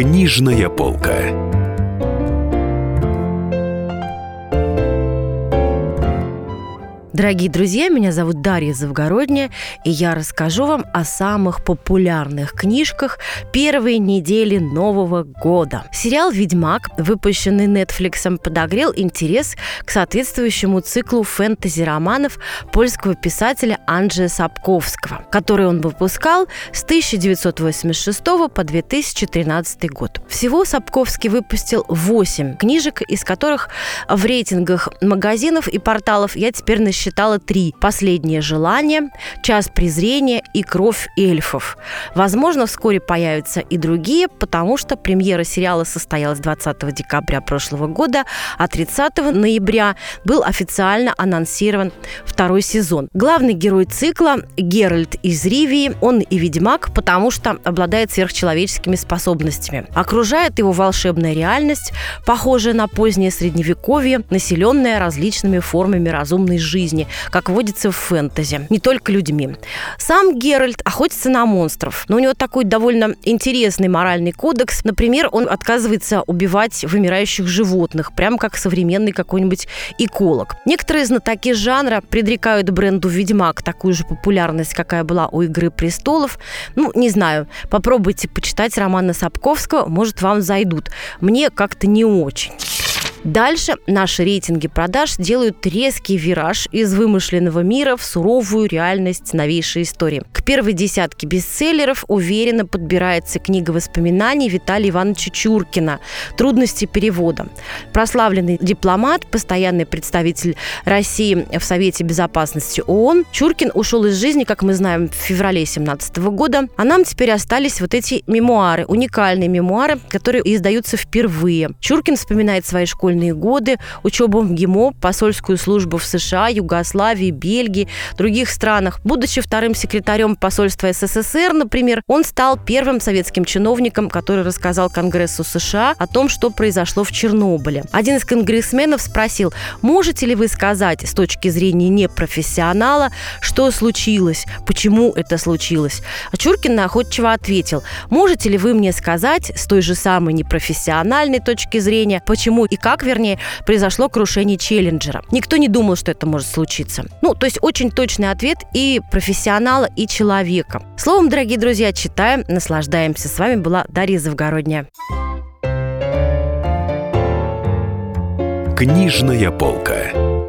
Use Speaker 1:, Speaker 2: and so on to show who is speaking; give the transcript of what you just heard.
Speaker 1: Книжная полка.
Speaker 2: Дорогие друзья, меня зовут Дарья Завгородняя, и я расскажу вам о самых популярных книжках первой недели Нового года. Сериал «Ведьмак», выпущенный Netflix, подогрел интерес к соответствующему циклу фэнтези-романов польского писателя Анджея Сапковского, который он выпускал с 1986 по 2013 год. Всего Сапковский выпустил 8 книжек, из которых в рейтингах магазинов и порталов я теперь насчитала насчитала три. «Последнее желание», «Час презрения» и «Кровь эльфов». Возможно, вскоре появятся и другие, потому что премьера сериала состоялась 20 декабря прошлого года, а 30 ноября был официально анонсирован второй сезон. Главный герой цикла – Геральт из Ривии. Он и ведьмак, потому что обладает сверхчеловеческими способностями. Окружает его волшебная реальность, похожая на позднее средневековье, населенная различными формами разумной жизни, жизни, как водится в фэнтези, не только людьми. Сам Геральт охотится на монстров, но у него такой довольно интересный моральный кодекс. Например, он отказывается убивать вымирающих животных, прям как современный какой-нибудь эколог. Некоторые знатоки жанра предрекают бренду «Ведьмак» такую же популярность, какая была у «Игры престолов». Ну, не знаю, попробуйте почитать романы Сапковского, может, вам зайдут. Мне как-то не очень. Дальше наши рейтинги продаж делают резкий вираж из вымышленного мира в суровую реальность новейшей истории. К первой десятке бестселлеров уверенно подбирается книга воспоминаний Виталия Ивановича Чуркина «Трудности перевода». Прославленный дипломат, постоянный представитель России в Совете Безопасности ООН, Чуркин ушел из жизни, как мы знаем, в феврале 2017 года, а нам теперь остались вот эти мемуары, уникальные мемуары, которые издаются впервые. Чуркин вспоминает свои школьные школьные годы, учебу в ГИМО, посольскую службу в США, Югославии, Бельгии, других странах. Будучи вторым секретарем посольства СССР, например, он стал первым советским чиновником, который рассказал Конгрессу США о том, что произошло в Чернобыле. Один из конгрессменов спросил, можете ли вы сказать с точки зрения непрофессионала, что случилось, почему это случилось? А Чуркин находчиво ответил, можете ли вы мне сказать с той же самой непрофессиональной точки зрения, почему и как как, вернее, произошло крушение Челленджера. Никто не думал, что это может случиться. Ну, то есть очень точный ответ и профессионала, и человека. Словом, дорогие друзья, читаем, наслаждаемся. С вами была Дарья Завгородняя.
Speaker 1: Книжная полка.